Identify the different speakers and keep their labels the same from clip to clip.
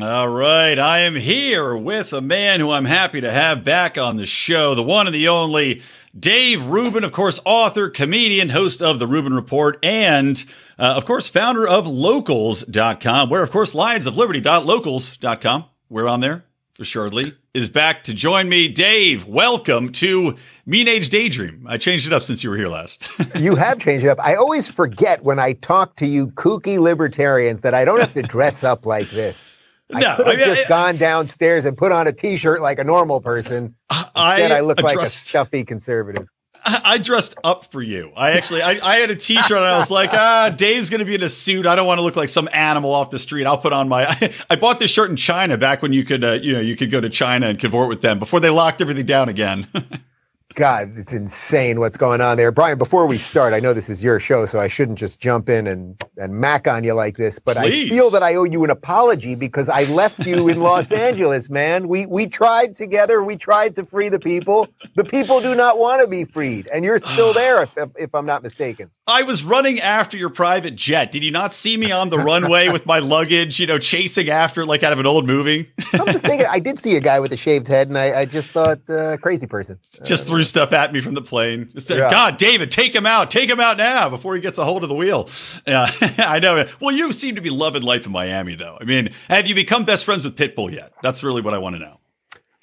Speaker 1: All right, I am here with a man who I'm happy to have back on the show, the one and the only Dave Rubin, of course, author, comedian, host of the Rubin Report, and uh, of course, founder of locals.com, where of course, lionsofliberty.locals.com, we're on there for shortly, is back to join me. Dave, welcome to Mean Age Daydream. I changed it up since you were here last.
Speaker 2: you have changed it up. I always forget when I talk to you kooky libertarians that I don't have to dress up like this. No, I could have I mean, just I, gone downstairs and put on a T-shirt like a normal person. Instead, I, I look like a stuffy conservative.
Speaker 1: I dressed up for you. I actually, I, I had a T-shirt and I was like, ah, Dave's going to be in a suit. I don't want to look like some animal off the street. I'll put on my. I, I bought this shirt in China back when you could, uh, you know, you could go to China and cavort with them before they locked everything down again.
Speaker 2: God, it's insane what's going on there. Brian, before we start, I know this is your show, so I shouldn't just jump in and, and mac on you like this, but Please. I feel that I owe you an apology because I left you in Los Angeles, man. We we tried together, we tried to free the people. The people do not want to be freed, and you're still there if, if, I'm not mistaken.
Speaker 1: I was running after your private jet. Did you not see me on the runway with my luggage, you know, chasing after it like out of an old movie?
Speaker 2: I'm just thinking, I did see a guy with a shaved head, and I, I just thought, uh, crazy person.
Speaker 1: Just uh, threw stuff at me from the plane. Just, yeah. God, David, take him out. Take him out now before he gets a hold of the wheel. Yeah, I know. Well, you seem to be loving life in Miami, though. I mean, have you become best friends with Pitbull yet? That's really what I want to know.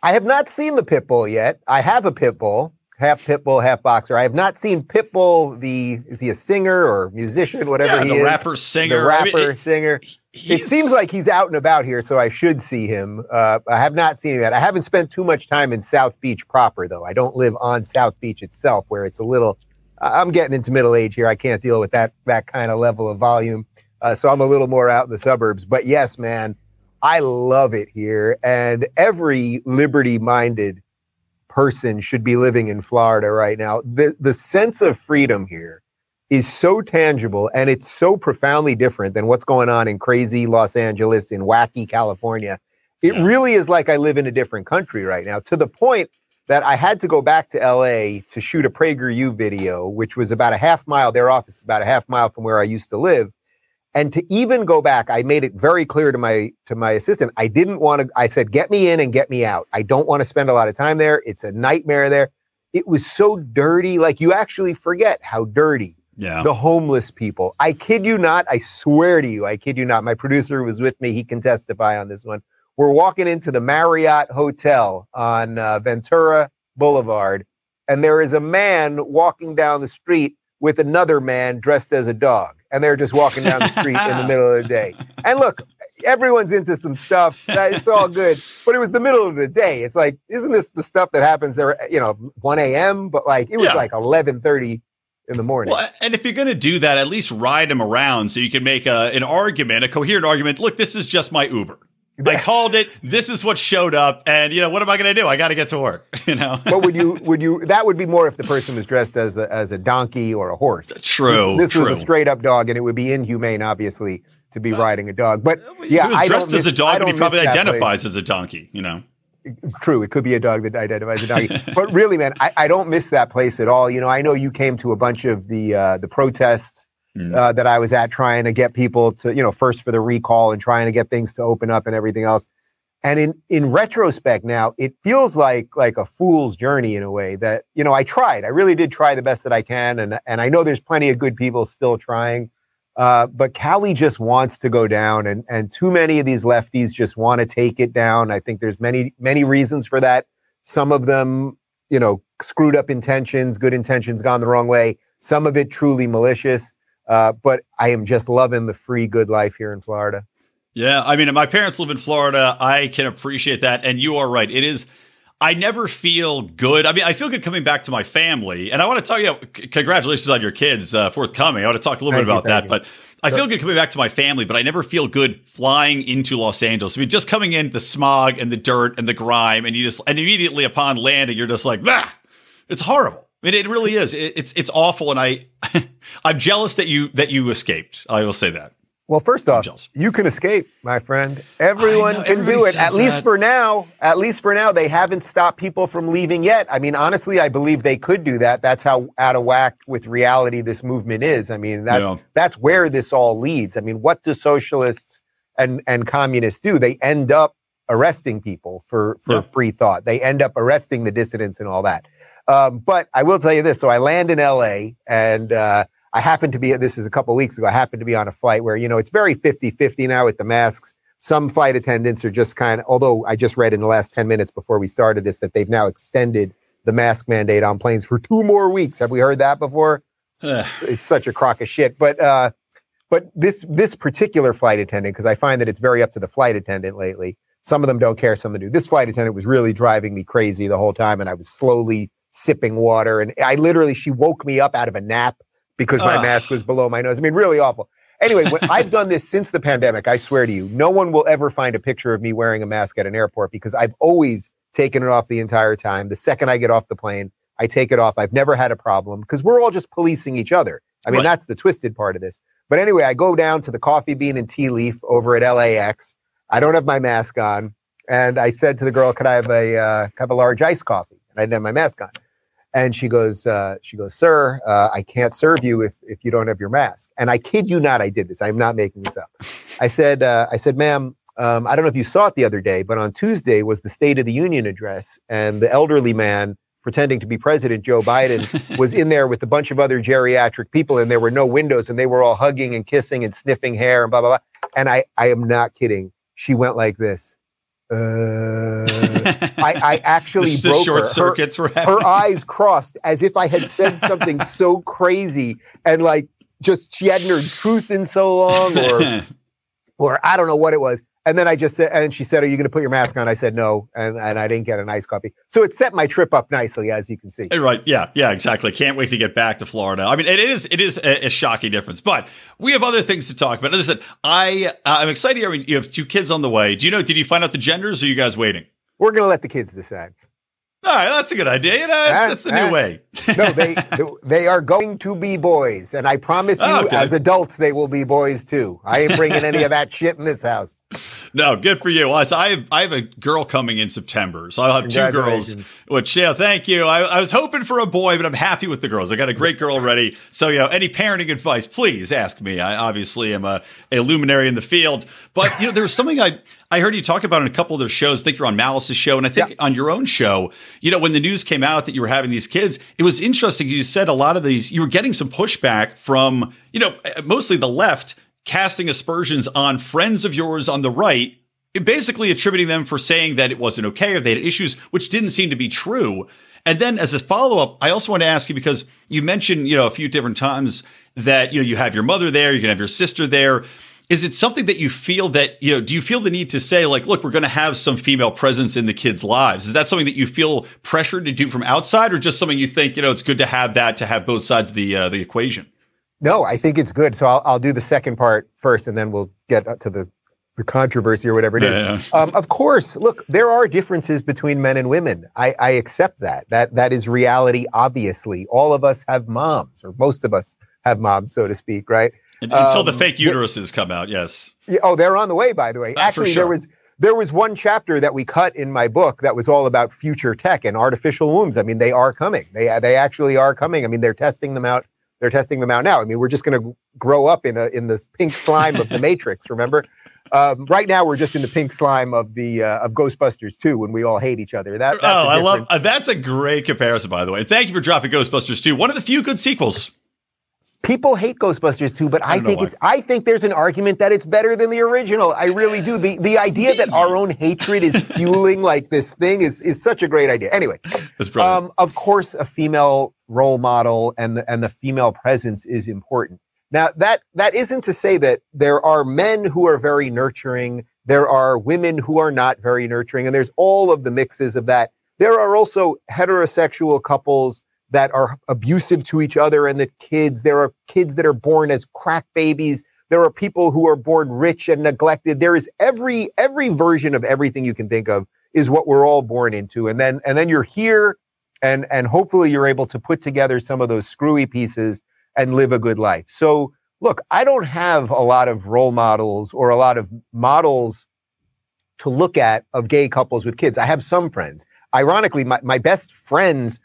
Speaker 2: I have not seen the Pitbull yet. I have a Pitbull half Pitbull, half boxer. I have not seen Pitbull. The is he a singer or musician, whatever
Speaker 1: yeah,
Speaker 2: he
Speaker 1: the
Speaker 2: is?
Speaker 1: rapper, singer,
Speaker 2: the rapper, I mean, singer. It seems like he's out and about here, so I should see him. Uh, I have not seen him yet. I haven't spent too much time in South Beach proper, though. I don't live on South Beach itself, where it's a little. I'm getting into middle age here. I can't deal with that that kind of level of volume. Uh, so I'm a little more out in the suburbs. But yes, man, I love it here, and every liberty-minded person should be living in Florida right now. The the sense of freedom here is so tangible and it's so profoundly different than what's going on in crazy Los Angeles in wacky California. It yeah. really is like I live in a different country right now to the point that I had to go back to LA to shoot a PragerU video, which was about a half mile, their office about a half mile from where I used to live. And to even go back, I made it very clear to my to my assistant. I didn't want to. I said, "Get me in and get me out. I don't want to spend a lot of time there. It's a nightmare there." It was so dirty. Like you actually forget how dirty
Speaker 1: yeah.
Speaker 2: the homeless people. I kid you not. I swear to you, I kid you not. My producer was with me. He can testify on this one. We're walking into the Marriott Hotel on uh, Ventura Boulevard, and there is a man walking down the street with another man dressed as a dog and they're just walking down the street in the middle of the day. And look, everyone's into some stuff. It's all good, but it was the middle of the day. It's like, isn't this the stuff that happens there? You know, one a.m. But like, it was yeah. like eleven thirty in the morning.
Speaker 1: Well, and if you're going to do that, at least ride him around so you can make a, an argument, a coherent argument. Look, this is just my Uber. I called it. This is what showed up, and you know what am I going to do? I got to get to work. You know.
Speaker 2: but would you? Would you? That would be more if the person was dressed as a, as a donkey or a horse.
Speaker 1: True.
Speaker 2: This, this
Speaker 1: true.
Speaker 2: was a straight up dog, and it would be inhumane, obviously, to be riding a dog. But yeah,
Speaker 1: he was dressed as a dog, and he probably identifies as a donkey. You know.
Speaker 2: True, it could be a dog that identifies a donkey. but really, man, I, I, don't miss that place at all. You know, I know you came to a bunch of the uh, the protests mm. uh, that I was at, trying to get people to, you know, first for the recall and trying to get things to open up and everything else. And in, in retrospect now, it feels like like a fool's journey in a way that, you know, I tried. I really did try the best that I can. And, and I know there's plenty of good people still trying. Uh, but Cali just wants to go down and, and too many of these lefties just want to take it down. I think there's many, many reasons for that. Some of them, you know, screwed up intentions, good intentions gone the wrong way. Some of it truly malicious. Uh, but I am just loving the free good life here in Florida.
Speaker 1: Yeah, I mean, my parents live in Florida. I can appreciate that, and you are right. It is. I never feel good. I mean, I feel good coming back to my family, and I want to tell you, c- congratulations on your kids uh, forthcoming. I want to talk a little
Speaker 2: thank
Speaker 1: bit about
Speaker 2: you,
Speaker 1: that,
Speaker 2: you.
Speaker 1: but I feel good coming back to my family, but I never feel good flying into Los Angeles. I mean, just coming in the smog and the dirt and the grime, and you just and immediately upon landing, you're just like, ah, it's horrible. I mean, it really is. It, it's it's awful, and I I'm jealous that you that you escaped. I will say that.
Speaker 2: Well, first off, you can escape, my friend. Everyone know, can do it. At least for now. At least for now, they haven't stopped people from leaving yet. I mean, honestly, I believe they could do that. That's how out of whack with reality this movement is. I mean, that's yeah. that's where this all leads. I mean, what do socialists and and communists do? They end up arresting people for for yeah. free thought. They end up arresting the dissidents and all that. Um, but I will tell you this. So I land in L.A. and. Uh, I happened to be, this is a couple weeks ago, I happened to be on a flight where, you know, it's very 50 50 now with the masks. Some flight attendants are just kind of, although I just read in the last 10 minutes before we started this that they've now extended the mask mandate on planes for two more weeks. Have we heard that before? it's such a crock of shit. But, uh, but this, this particular flight attendant, because I find that it's very up to the flight attendant lately. Some of them don't care, some of them do. This flight attendant was really driving me crazy the whole time, and I was slowly sipping water. And I literally, she woke me up out of a nap because my mask was below my nose. I mean, really awful. Anyway, I've done this since the pandemic. I swear to you, no one will ever find a picture of me wearing a mask at an airport because I've always taken it off the entire time. The second I get off the plane, I take it off. I've never had a problem because we're all just policing each other. I mean, right. that's the twisted part of this. But anyway, I go down to the coffee bean and tea leaf over at LAX. I don't have my mask on. And I said to the girl, could I have a, uh, have a large iced coffee? And I didn't have my mask on. And she goes, uh, she goes, sir, uh, I can't serve you if, if you don't have your mask. And I kid you not, I did this. I'm not making this up. I said, uh, I said, ma'am, um, I don't know if you saw it the other day, but on Tuesday was the State of the Union address, and the elderly man pretending to be President Joe Biden was in there with a bunch of other geriatric people, and there were no windows, and they were all hugging and kissing and sniffing hair and blah blah blah. And I, I am not kidding. She went like this. Uh, I, I, actually the, broke short her.
Speaker 1: circuits
Speaker 2: her, her eyes crossed as if I had said something so crazy and like just she hadn't heard truth in so long or or I don't know what it was. And then I just said, and she said, "Are you going to put your mask on?" I said, "No," and and I didn't get an nice coffee. So it set my trip up nicely, as you can see.
Speaker 1: Right? Yeah, yeah, exactly. Can't wait to get back to Florida. I mean, it is it is a, a shocking difference, but we have other things to talk about. As I said, I uh, I'm excited. I mean, you have two kids on the way. Do you know? Did you find out the genders? Or are you guys waiting?
Speaker 2: We're going to let the kids decide.
Speaker 1: All right, that's a good idea. You know, that's, that's the new way.
Speaker 2: no, they they are going to be boys, and I promise you, oh, okay. as adults, they will be boys too. I ain't bringing any of that shit in this house.
Speaker 1: No, good for you. Well, I have I have a girl coming in September, so I'll have two girls. Which yeah, thank you. I, I, was hoping for a boy, but I'm happy with the girls. I got a great girl already. So you know, any parenting advice, please ask me. I obviously am a, a luminary in the field, but you know, there was something I I heard you talk about in a couple of their shows. I think you're on Malice's show, and I think yeah. on your own show. You know, when the news came out that you were having these kids, it was interesting. You said a lot of these, you were getting some pushback from, you know, mostly the left casting aspersions on friends of yours on the right, basically attributing them for saying that it wasn't okay or they had issues, which didn't seem to be true. And then as a follow up, I also want to ask you because you mentioned, you know, a few different times that, you know, you have your mother there, you can have your sister there. Is it something that you feel that you know do you feel the need to say like look we're going to have some female presence in the kids lives? Is that something that you feel pressured to do from outside or just something you think you know it's good to have that to have both sides of the uh, the equation
Speaker 2: no i think it's good so I'll, I'll do the second part first and then we'll get to the the controversy or whatever it is. Yeah, yeah. Um, of course, look, there are differences between men and women. I, I accept that. That that is reality. Obviously, all of us have moms, or most of us have moms, so to speak, right?
Speaker 1: Until um, the fake uteruses come out, yes.
Speaker 2: Yeah, oh, they're on the way, by the way. Uh, Actually, sure. there was there was one chapter that we cut in my book that was all about future tech and artificial wombs. I mean, they are coming. They they actually are coming. I mean, they're testing them out. They're testing them out now. I mean, we're just going to grow up in a in this pink slime of the Matrix. Remember? Um, right now, we're just in the pink slime of the uh, of Ghostbusters 2 when we all hate each other. That
Speaker 1: oh, I love uh, that's a great comparison, by the way. Thank you for dropping Ghostbusters 2, one of the few good sequels
Speaker 2: People hate Ghostbusters too, but I, I think it's I think there's an argument that it's better than the original. I really do. The the idea that our own hatred is fueling like this thing is is such a great idea. Anyway, um, of course, a female role model and the, and the female presence is important. Now that that isn't to say that there are men who are very nurturing, there are women who are not very nurturing, and there's all of the mixes of that. There are also heterosexual couples that are abusive to each other and the kids. There are kids that are born as crack babies There are people who are born rich and neglected. There is every every version of everything you can think of is what we're all born into. And then and then you're here and and hopefully you're able to put together some of those screwy pieces and live a good life. So look, I don't have a lot of role models or a lot of models to look at of gay couples with kids. I have some friends. Ironically, my, my best friends,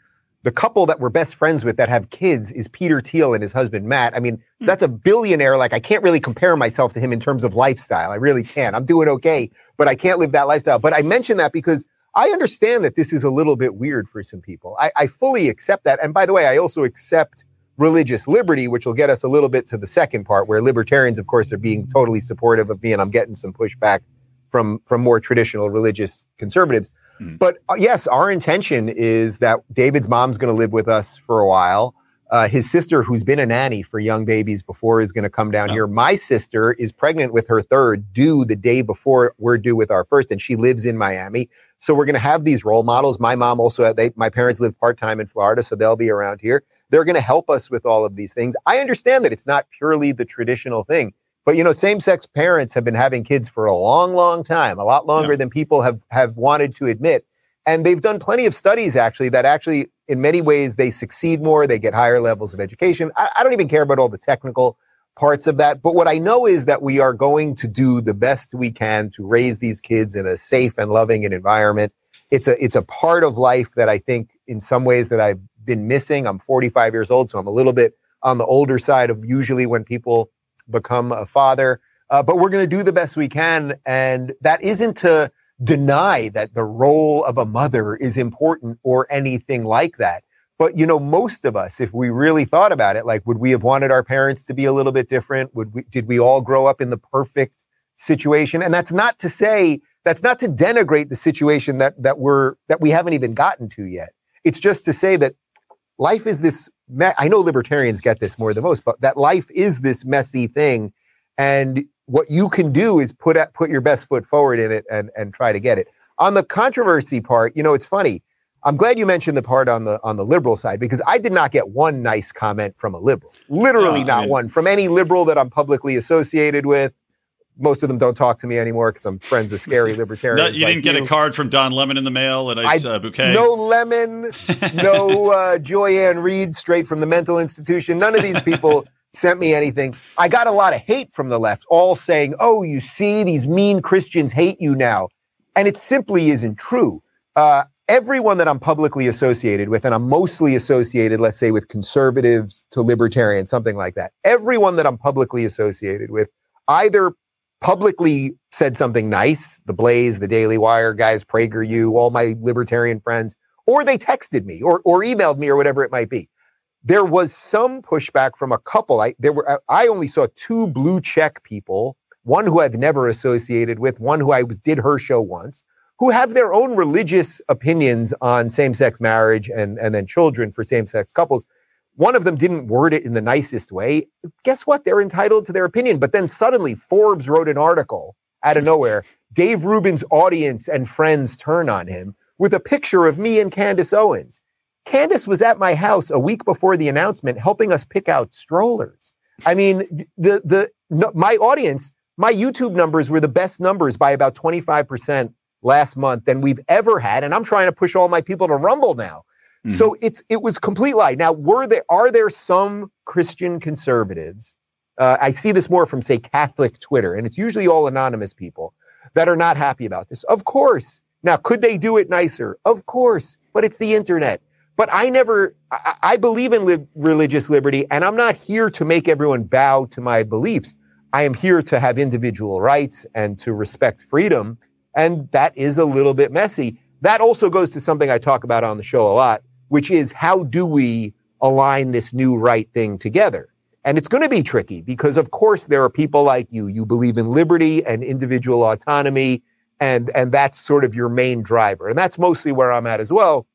Speaker 2: the couple that we're best friends with that have kids is Peter Thiel and his husband Matt. I mean, mm. that's a billionaire. Like I can't really compare myself to him in terms of lifestyle. I really can't. I'm doing okay, but I can't live that lifestyle. But I mention that because I understand that this is a little bit weird for some people. I, I fully accept that. And by the way, I also accept religious liberty, which will get us a little bit to the second part, where libertarians, of course, are being totally supportive of me, and I'm getting some pushback from from more traditional religious conservatives. Mm. But uh, yes, our intention is that David's mom's going to live with us for a while. Uh, his sister, who's been a nanny for young babies before, is going to come down oh. here. My sister is pregnant with her third, due the day before we're due with our first, and she lives in Miami. So we're going to have these role models. My mom also, they, my parents live part time in Florida, so they'll be around here. They're going to help us with all of these things. I understand that it's not purely the traditional thing, but you know, same sex parents have been having kids for a long, long time, a lot longer yeah. than people have have wanted to admit. And they've done plenty of studies actually that actually, in many ways, they succeed more. They get higher levels of education. I, I don't even care about all the technical parts of that. But what I know is that we are going to do the best we can to raise these kids in a safe and loving environment. It's a it's a part of life that I think in some ways that I've been missing. I'm 45 years old, so I'm a little bit on the older side of usually when people become a father. Uh, but we're going to do the best we can, and that isn't to deny that the role of a mother is important or anything like that. But you know, most of us, if we really thought about it, like, would we have wanted our parents to be a little bit different? Would we, did we all grow up in the perfect situation? And that's not to say, that's not to denigrate the situation that, that we're, that we haven't even gotten to yet. It's just to say that life is this, me- I know libertarians get this more than most, but that life is this messy thing. And what you can do is put at, put your best foot forward in it and, and try to get it. On the controversy part, you know, it's funny I'm glad you mentioned the part on the on the liberal side because I did not get one nice comment from a liberal. Literally not I mean, one from any liberal that I'm publicly associated with. Most of them don't talk to me anymore because I'm friends with scary libertarians.
Speaker 1: no, you like didn't get you. a card from Don Lemon in the mail, a nice I, uh, bouquet.
Speaker 2: No lemon, no uh, Joy-Ann Reid straight from the mental institution. None of these people sent me anything. I got a lot of hate from the left, all saying, "Oh, you see, these mean Christians hate you now," and it simply isn't true. Uh, everyone that I'm publicly associated with, and I'm mostly associated, let's say, with conservatives to libertarians, something like that. Everyone that I'm publicly associated with either publicly said something nice, the Blaze, the Daily Wire guys, PragerU, all my libertarian friends, or they texted me or, or emailed me or whatever it might be. There was some pushback from a couple. I there were I only saw two blue check people, one who I've never associated with, one who I was did her show once who have their own religious opinions on same-sex marriage and, and then children for same-sex couples. One of them didn't word it in the nicest way. Guess what? They're entitled to their opinion. But then suddenly Forbes wrote an article out of nowhere. Dave Rubin's audience and friends turn on him with a picture of me and Candace Owens. Candace was at my house a week before the announcement helping us pick out strollers. I mean, the, the, no, my audience, my YouTube numbers were the best numbers by about 25% last month than we've ever had. And I'm trying to push all my people to Rumble now. Mm-hmm. So it's it was complete lie. Now, were there are there some Christian conservatives? Uh, I see this more from say Catholic Twitter, and it's usually all anonymous people that are not happy about this. Of course. Now, could they do it nicer? Of course, but it's the internet. But I never, I, I believe in li- religious liberty, and I'm not here to make everyone bow to my beliefs. I am here to have individual rights and to respect freedom. And that is a little bit messy. That also goes to something I talk about on the show a lot, which is how do we align this new right thing together? And it's going to be tricky because, of course, there are people like you. You believe in liberty and individual autonomy, and, and that's sort of your main driver. And that's mostly where I'm at as well.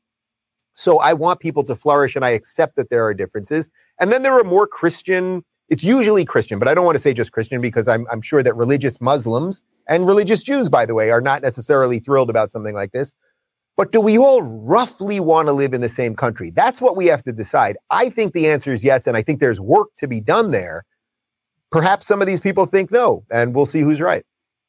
Speaker 2: So I want people to flourish, and I accept that there are differences. And then there are more Christian, it's usually Christian, but I don't want to say just Christian because I'm, I'm sure that religious Muslims and religious Jews, by the way, are not necessarily thrilled about something like this. But do we all roughly want to live in the same country? That's what we have to decide. I think the answer is yes, and I think there's work to be done there. perhaps some of these people think no, and we'll see who's right.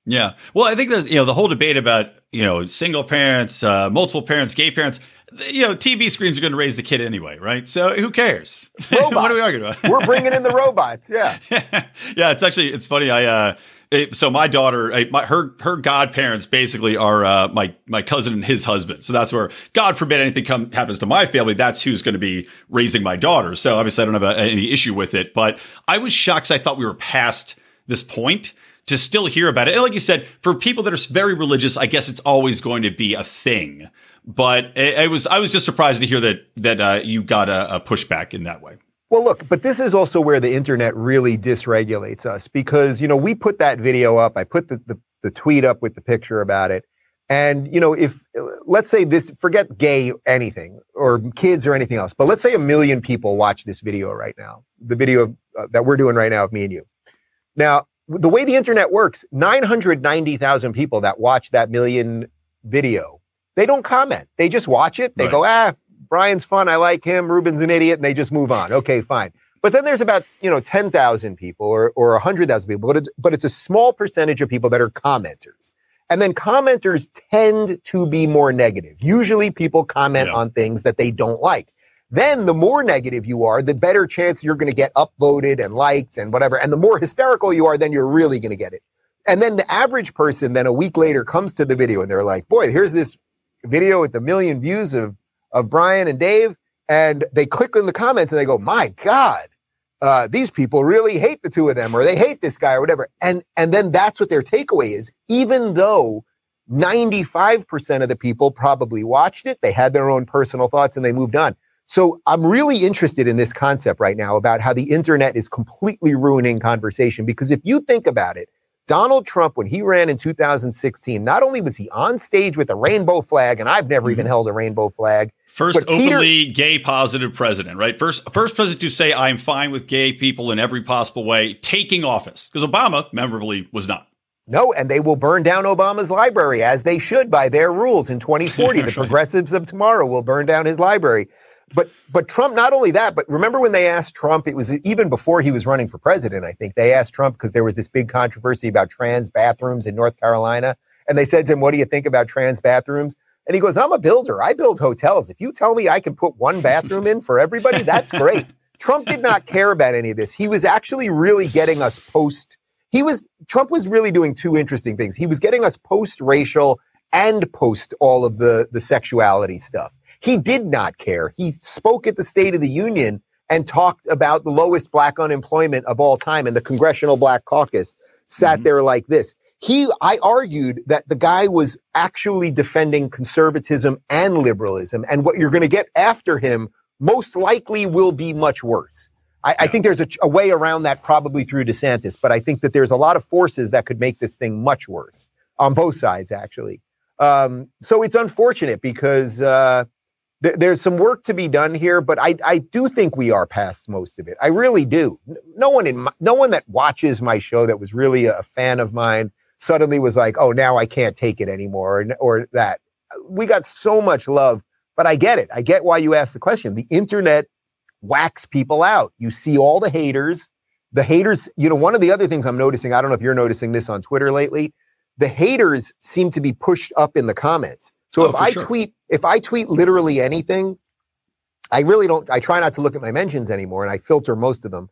Speaker 1: Yeah. Well, I think there's, you know, the whole debate about, you know, single parents, uh, multiple parents, gay parents, you know, TV screens are going to raise the kid anyway, right? So who cares? what are we arguing about?
Speaker 2: We're bringing in the robots. Yeah.
Speaker 1: yeah. It's actually, it's funny. I, uh, so my daughter, my, her her godparents basically are uh, my my cousin and his husband. So that's where, God forbid, anything come, happens to my family. That's who's going to be raising my daughter. So obviously, I don't have a, any issue with it. But I was shocked. I thought we were past this point to still hear about it. And like you said, for people that are very religious, I guess it's always going to be a thing. But it, it was I was just surprised to hear that that uh, you got a, a pushback in that way.
Speaker 2: Well, look, but this is also where the internet really dysregulates us because, you know, we put that video up. I put the, the, the tweet up with the picture about it. And, you know, if, let's say this, forget gay anything or kids or anything else, but let's say a million people watch this video right now, the video uh, that we're doing right now of me and you. Now, the way the internet works, 990,000 people that watch that million video, they don't comment. They just watch it. They right. go, ah, Brian's fun. I like him. Rubin's an idiot. And they just move on. Okay, fine. But then there's about, you know, 10,000 people or, or 100,000 people, but, it, but it's a small percentage of people that are commenters. And then commenters tend to be more negative. Usually people comment yeah. on things that they don't like. Then the more negative you are, the better chance you're going to get upvoted and liked and whatever. And the more hysterical you are, then you're really going to get it. And then the average person then a week later comes to the video and they're like, boy, here's this video with a million views of of Brian and Dave, and they click in the comments and they go, "My God, uh, these people really hate the two of them, or they hate this guy, or whatever." And and then that's what their takeaway is, even though. 95% of the people probably watched it. They had their own personal thoughts and they moved on. So I'm really interested in this concept right now about how the internet is completely ruining conversation. Because if you think about it, Donald Trump, when he ran in 2016, not only was he on stage with a rainbow flag, and I've never mm-hmm. even held a rainbow flag,
Speaker 1: First openly Peter, gay positive president, right? First, first president to say I'm fine with gay people in every possible way, taking office because Obama, memorably, was not.
Speaker 2: No, and they will burn down Obama's library as they should by their rules in 2040. the progressives of tomorrow will burn down his library. But but Trump, not only that, but remember when they asked Trump, it was even before he was running for president, I think, they asked Trump because there was this big controversy about trans bathrooms in North Carolina. And they said to him, What do you think about trans bathrooms? And he goes, I'm a builder. I build hotels. If you tell me I can put one bathroom in for everybody, that's great. Trump did not care about any of this. He was actually really getting us post. He was, Trump was really doing two interesting things. He was getting us post racial and post all of the, the sexuality stuff. He did not care. He spoke at the State of the Union and talked about the lowest black unemployment of all time. And the Congressional Black Caucus sat mm-hmm. there like this he i argued that the guy was actually defending conservatism and liberalism and what you're going to get after him most likely will be much worse. I, yeah. I think there's a, a, way around that probably through desantis but i think that there's a lot of forces that could make this thing much worse on both sides actually. Um, so it's unfortunate because uh, th- there's some work to be done here but I, I do think we are past most of it. I really do. No one in my, no one that watches my show that was really a fan of mine suddenly was like, oh, now I can't take it anymore, or, or that. We got so much love, but I get it. I get why you asked the question. The internet whacks people out. You see all the haters. The haters, you know, one of the other things I'm noticing, I don't know if you're noticing this on Twitter lately, the haters seem to be pushed up in the comments. So oh, if I sure. tweet, if I tweet literally anything, I really don't, I try not to look at my mentions anymore and I filter most of them.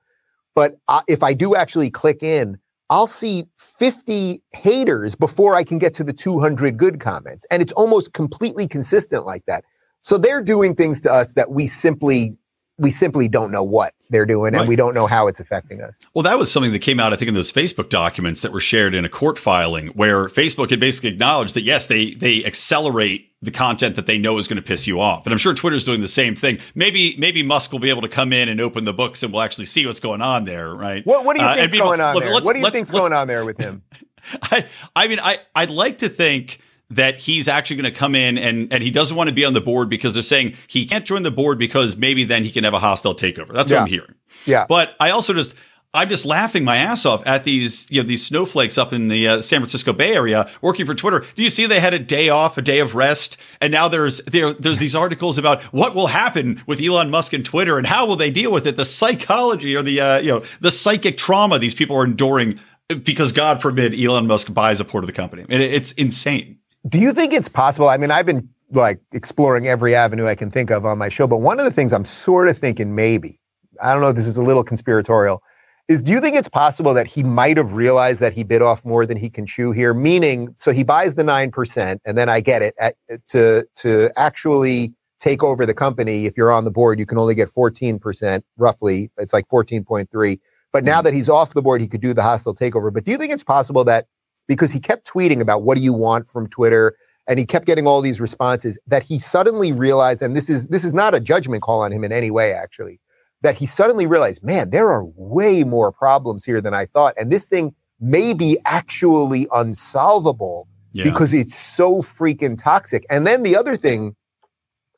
Speaker 2: But uh, if I do actually click in, I'll see 50 haters before I can get to the 200 good comments. And it's almost completely consistent like that. So they're doing things to us that we simply we simply don't know what they're doing right. and we don't know how it's affecting us.
Speaker 1: Well, that was something that came out, I think, in those Facebook documents that were shared in a court filing where Facebook had basically acknowledged that yes, they they accelerate the content that they know is going to piss you off. And I'm sure Twitter's doing the same thing. Maybe maybe Musk will be able to come in and open the books and we'll actually see what's going on there, right?
Speaker 2: What, what do you uh, think's going on look, there? What do you think's going on there with him?
Speaker 1: I I mean, I I'd like to think that he's actually going to come in and, and he doesn't want to be on the board because they're saying he can't join the board because maybe then he can have a hostile takeover. That's yeah. what I'm hearing.
Speaker 2: Yeah.
Speaker 1: But I also just, I'm just laughing my ass off at these, you know, these snowflakes up in the uh, San Francisco Bay Area working for Twitter. Do you see they had a day off, a day of rest, and now there's there, there's these articles about what will happen with Elon Musk and Twitter and how will they deal with it? The psychology or the uh, you know the psychic trauma these people are enduring because God forbid Elon Musk buys a port of the company. It, it's insane.
Speaker 2: Do you think it's possible? I mean, I've been like exploring every avenue I can think of on my show, but one of the things I'm sort of thinking maybe I don't know if this is a little conspiratorial is do you think it's possible that he might have realized that he bit off more than he can chew here? Meaning, so he buys the 9%, and then I get it at, to, to actually take over the company. If you're on the board, you can only get 14%, roughly. It's like 14.3. But now hmm. that he's off the board, he could do the hostile takeover. But do you think it's possible that because he kept tweeting about what do you want from Twitter and he kept getting all these responses that he suddenly realized, and this is, this is not a judgment call on him in any way, actually that he suddenly realized, man, there are way more problems here than I thought. And this thing may be actually unsolvable yeah. because it's so freaking toxic. And then the other thing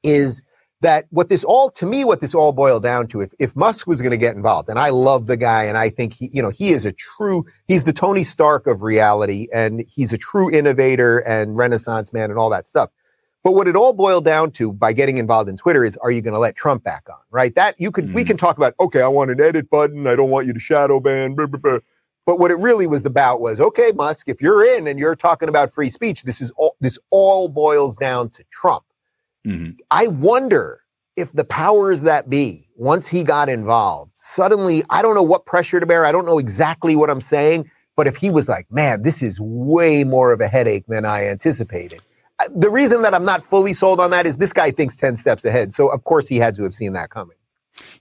Speaker 2: is that what this all, to me, what this all boiled down to, if, if Musk was going to get involved, and I love the guy and I think he, you know, he is a true, he's the Tony Stark of reality and he's a true innovator and renaissance man and all that stuff. But what it all boiled down to by getting involved in Twitter is, are you going to let Trump back on? Right? That you could, mm. we can talk about, okay, I want an edit button. I don't want you to shadow ban. Blah, blah, blah. But what it really was about was, okay, Musk, if you're in and you're talking about free speech, this is all, this all boils down to Trump. Mm-hmm. I wonder if the powers that be, once he got involved, suddenly, I don't know what pressure to bear. I don't know exactly what I'm saying. But if he was like, man, this is way more of a headache than I anticipated the reason that I'm not fully sold on that is this guy thinks 10 steps ahead. So of course he had to have seen that coming.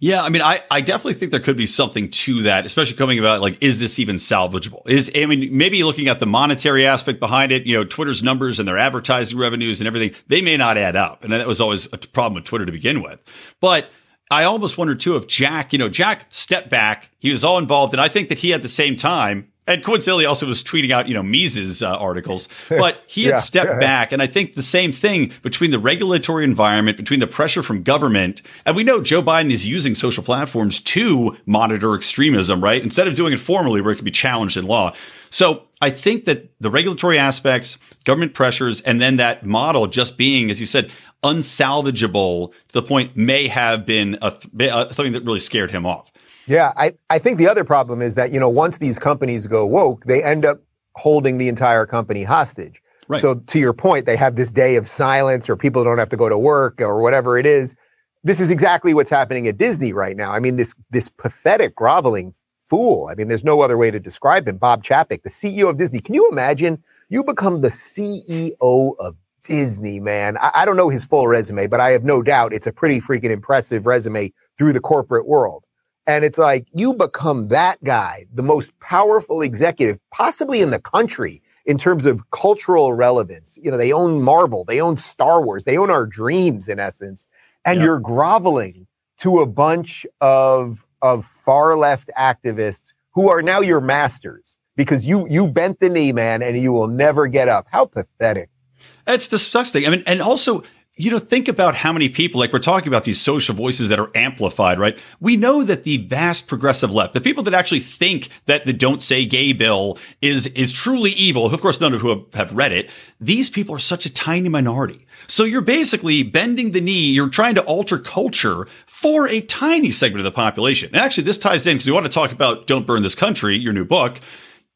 Speaker 1: Yeah, I mean, I, I definitely think there could be something to that, especially coming about like, is this even salvageable? Is I mean, maybe looking at the monetary aspect behind it, you know, Twitter's numbers and their advertising revenues and everything, they may not add up, and that was always a problem with Twitter to begin with. But I almost wonder too if Jack, you know, Jack stepped back, he was all involved, and I think that he at the same time and coincidentally also was tweeting out, you know, Mises uh, articles, but he had yeah, stepped back. And I think the same thing between the regulatory environment, between the pressure from government, and we know Joe Biden is using social platforms to monitor extremism, right? Instead of doing it formally where it can be challenged in law. So I think that the regulatory aspects, government pressures, and then that model just being, as you said, unsalvageable to the point may have been a th- something that really scared him off.
Speaker 2: Yeah, I, I think the other problem is that, you know, once these companies go woke, they end up holding the entire company hostage. Right. So to your point, they have this day of silence or people don't have to go to work or whatever it is. This is exactly what's happening at Disney right now. I mean, this this pathetic groveling fool. I mean, there's no other way to describe him. Bob Chapek, the CEO of Disney. Can you imagine you become the CEO of Disney, man? I, I don't know his full resume, but I have no doubt it's a pretty freaking impressive resume through the corporate world. And it's like you become that guy, the most powerful executive possibly in the country in terms of cultural relevance. You know, they own Marvel, they own Star Wars, they own our dreams in essence. And yep. you're groveling to a bunch of of far left activists who are now your masters because you you bent the knee, man, and you will never get up. How pathetic.
Speaker 1: It's disgusting. I mean, and also you know, think about how many people, like we're talking about these social voices that are amplified, right? We know that the vast progressive left, the people that actually think that the don't say gay bill is, is truly evil, of course, none of who have read it, these people are such a tiny minority. So you're basically bending the knee. You're trying to alter culture for a tiny segment of the population. And actually, this ties in because we want to talk about Don't Burn This Country, your new book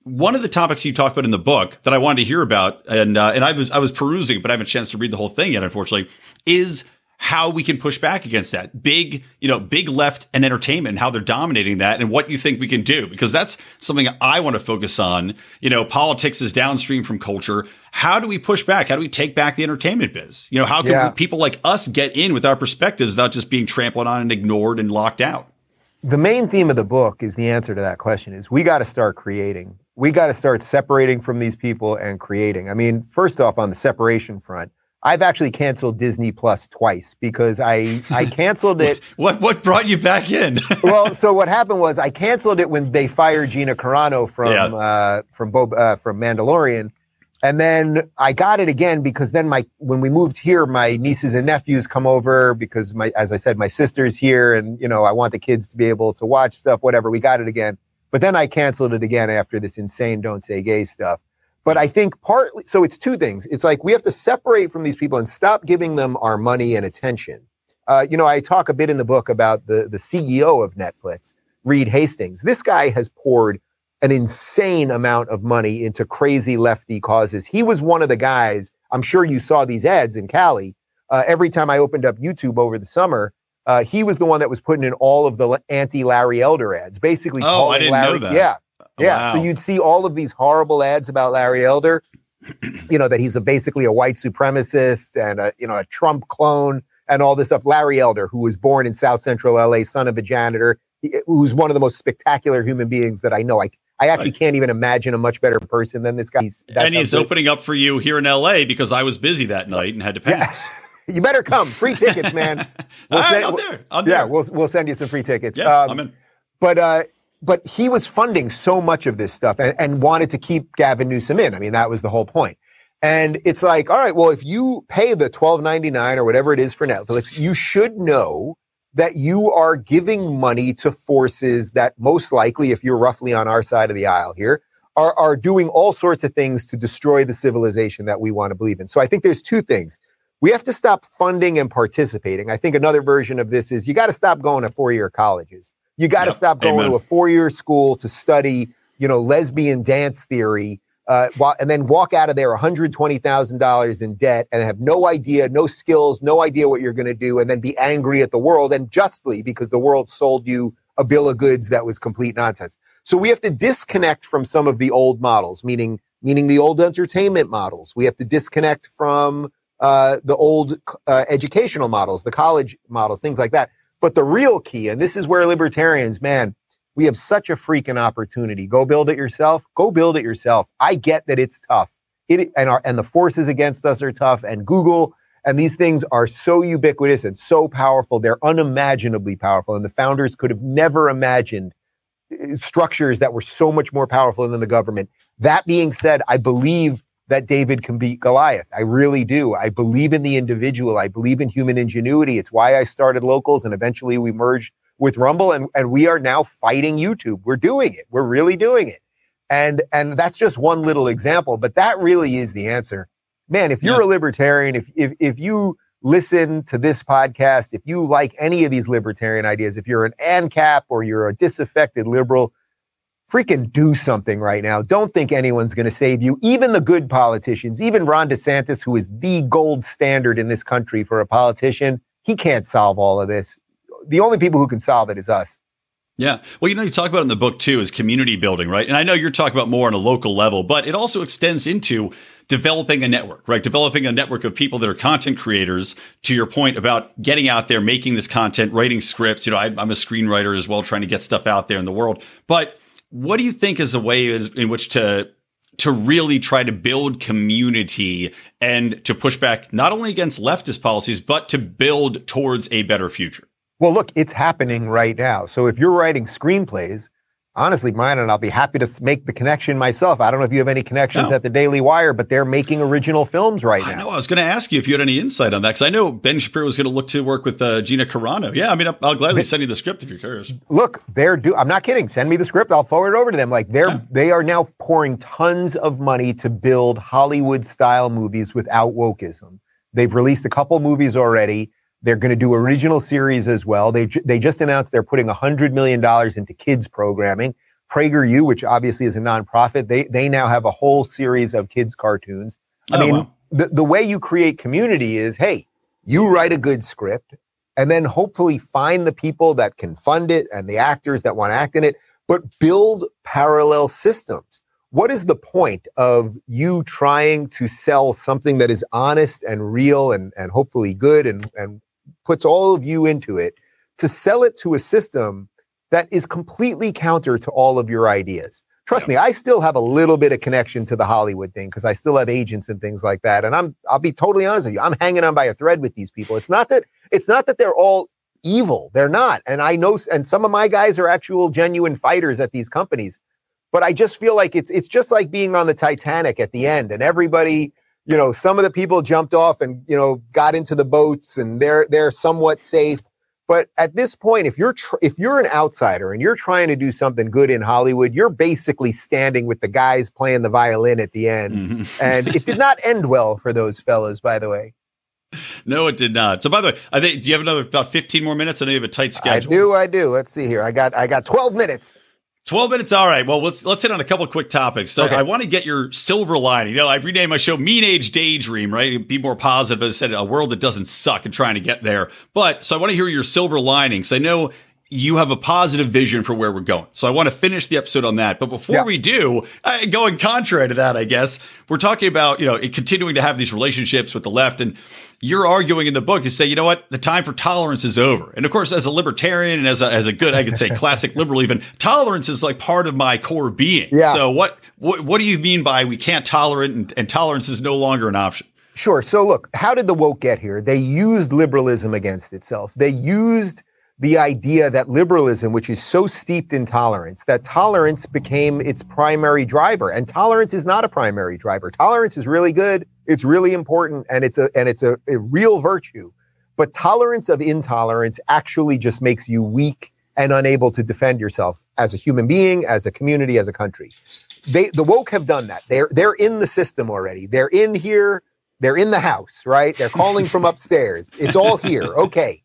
Speaker 1: one of the topics you talked about in the book that I wanted to hear about, and uh, and I was I was perusing, but I haven't a chance to read the whole thing yet, unfortunately, is how we can push back against that big, you know, big left and entertainment and how they're dominating that and what you think we can do because that's something I want to focus on. You know, politics is downstream from culture. How do we push back? How do we take back the entertainment biz? You know, how can yeah. people like us get in with our perspectives without just being trampled on and ignored and locked out?
Speaker 2: The main theme of the book is the answer to that question is we got to start creating we got to start separating from these people and creating. I mean, first off, on the separation front, I've actually canceled Disney Plus twice because I I canceled it.
Speaker 1: what what brought you back in?
Speaker 2: well, so what happened was I canceled it when they fired Gina Carano from yeah. uh, from Bo, uh, from Mandalorian, and then I got it again because then my when we moved here, my nieces and nephews come over because my as I said, my sister's here, and you know I want the kids to be able to watch stuff. Whatever, we got it again. But then I canceled it again after this insane don't say gay stuff. But I think partly, so it's two things. It's like we have to separate from these people and stop giving them our money and attention. Uh, you know, I talk a bit in the book about the, the CEO of Netflix, Reed Hastings. This guy has poured an insane amount of money into crazy lefty causes. He was one of the guys, I'm sure you saw these ads in Cali. Uh, every time I opened up YouTube over the summer, uh, he was the one that was putting in all of the anti Larry Elder ads, basically.
Speaker 1: Oh, I didn't
Speaker 2: Larry,
Speaker 1: know that.
Speaker 2: Yeah, yeah.
Speaker 1: Wow.
Speaker 2: So you'd see all of these horrible ads about Larry Elder. you know that he's a, basically a white supremacist and a you know a Trump clone and all this stuff. Larry Elder, who was born in South Central LA, son of a janitor, who's one of the most spectacular human beings that I know. I I actually
Speaker 1: Right.
Speaker 2: can't even imagine a much better person than this guy. He's, that's
Speaker 1: and he's opening up for you here in LA because I was busy that night and had to
Speaker 2: Yeah. You better come. Free tickets, man.
Speaker 1: All right,
Speaker 2: send-
Speaker 1: I'm there. I'm
Speaker 2: yeah,
Speaker 1: there.
Speaker 2: we'll we'll send you some free tickets.
Speaker 1: yeah,
Speaker 2: Um,
Speaker 1: I'm in.
Speaker 2: but uh, but he was funding so much of this stuff and, and wanted to keep Gavin Newsom in. I mean, that was the whole point. And it's like, all right, well, if you pay the twelve ninety nine or whatever it is for Netflix, you should know that you are giving money to forces that most likely, if you're roughly on our side of the aisle here, are, are doing all sorts of things to destroy the civilization that we want to believe in. So I think there's two things. We have to stop funding and participating. I think another version of this is you got to stop going to four year colleges. You got to
Speaker 1: Yep.
Speaker 2: stop going
Speaker 1: Amen.
Speaker 2: to a four year school to study, you know, lesbian dance theory, uh, and then walk out of there $120,000 in debt and have no idea, no skills, no idea what you're going to do, and then be angry at the world and justly because the world sold you a bill of goods that was complete nonsense. So we have to disconnect from some of the old models, meaning meaning the old entertainment models. We have to disconnect from uh, the old uh, educational models, the college models, things like that. But the real key, and this is where libertarians, man, we have such a freaking opportunity. Go build it yourself. Go build it yourself. I get that it's tough. It and our and the forces against us are tough. And Google and these things are so ubiquitous and so powerful. They're unimaginably powerful. And the founders could have never imagined uh, structures that were so much more powerful than the government. That being said, I believe that David can beat Goliath. I really do. I believe in the individual. I believe in human ingenuity. It's why I started locals and eventually we merged with Rumble and, and we are now fighting YouTube. We're doing it. We're really doing it. And and that's just one little example, but that really is the answer. Man, if you're
Speaker 1: Yeah.
Speaker 2: a libertarian, if if if you listen to this podcast, if you like any of these libertarian ideas, if you're an ANCAP or you're a disaffected liberal, freaking do something right now. Don't think anyone's going to save you. Even the good politicians, even Ron DeSantis, who is the gold standard in this country for a politician, he can't solve all of this. The only people who can solve it is us.
Speaker 1: Yeah. Well, you know, you talk about in the book too is community building, right? And I know you're talking about more on a local level, but it also extends into developing a network, right? Developing a network of people that are content creators to your point about getting out there, making this content, writing scripts. You know, I, I'm a screenwriter as well, trying to get stuff out there in the world. But what do you think is a way in, which to to really try to build community and to push back not only against leftist policies, but to build towards a better future?
Speaker 2: Well, look, it's happening right now. So if you're writing screenplays, honestly, mine, and I'll be happy to make the connection myself. I don't know if you have any connections
Speaker 1: No.
Speaker 2: at the Daily Wire, but they're making original films right
Speaker 1: I
Speaker 2: now.
Speaker 1: know. I was going to ask you if you had any insight on that because I know Ben Shapiro was going to look to work with uh, Gina Carano. Yeah, I mean, I'll, I'll gladly send you the script if you're curious.
Speaker 2: Look, they're do. I'm not kidding. Send me the script. I'll forward it over to them. Like they're
Speaker 1: Yeah.
Speaker 2: they are now pouring tons of money to build Hollywood style movies without wokeism. They've released a couple movies already. They're going to do original series as well. They they just announced they're putting hundred million dollars into kids programming. PragerU, which obviously is a nonprofit, they they now have a whole series of kids cartoons. I
Speaker 1: Oh,
Speaker 2: mean,
Speaker 1: wow.
Speaker 2: the, the way you create community is, hey, you write a good script and then hopefully find the people that can fund it and the actors that want to act in it, but build parallel systems. What is the point of you trying to sell something that is honest and real and, and hopefully good and, and puts all of you into it to sell it to a system that is completely counter to all of your ideas? Trust me, I still have a little bit of connection to the Hollywood thing because I still have agents and things like that. And I'm I'll be totally honest with you. I'm hanging on by a thread with these people. It's not that it's not that they're all evil. They're not. And I know and some of my guys are actual genuine fighters at these companies. But I just feel like it's it's just like being on the Titanic at the end and everybody, you know, some of the people jumped off and, you know, got into the boats and they're they're somewhat safe. But at this point, if you're tr- if you're an outsider and you're trying to do something good in Hollywood, you're basically standing with the guys playing the violin at the end. Mm-hmm. and it did not end well for those fellas, by the way.
Speaker 1: No, it did not. So, by the way, I think do you have another about fifteen more minutes? I know you have a tight schedule.
Speaker 2: I do. I do. Let's see here. I got I got twelve minutes.
Speaker 1: 12 minutes. All right. Well, let's let's hit on a couple quick topics. So okay. I want to get your silver lining. You know, I renamed my show Mean Age Daydream, right? Be more positive. As I said, a world that doesn't suck and trying to get there. But so I want to hear your silver linings. I know you have a positive vision for where we're going. So I want to finish the episode on that. But before yeah. we do, uh, going contrary to that, I guess, we're talking about, you know, continuing to have these relationships with the left. And you're arguing in the book is say, you know what, the time for tolerance is over. And of course, as a libertarian and as a, as a good, I could say classic liberal, even tolerance is like part of my core being. Yeah. So what, what, what do you mean by we can't tolerate and, and tolerance is no longer an option?
Speaker 2: Sure. So look, how did the woke get here? They used liberalism against itself. They used the idea that liberalism, which is so steeped in tolerance, that tolerance became its primary driver. And tolerance is not a primary driver. Tolerance is really good. It's really important and it's a, and it's a, a real virtue. But tolerance of intolerance actually just makes you weak and unable to defend yourself as a human being, as a community, as a country. They, the woke have done that. They're, they're in the system already. They're in here. They're in the house, right? They're calling from upstairs. It's all here. Okay.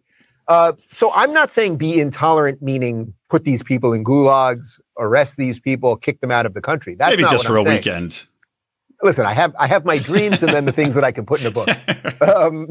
Speaker 2: Uh, so I'm not saying be intolerant, meaning put these people in gulags, arrest these people, kick them out of the country. That's
Speaker 1: maybe just for
Speaker 2: I'm
Speaker 1: a saying. weekend.
Speaker 2: Listen, I have I have my dreams and then the things that I can put in a book. Um,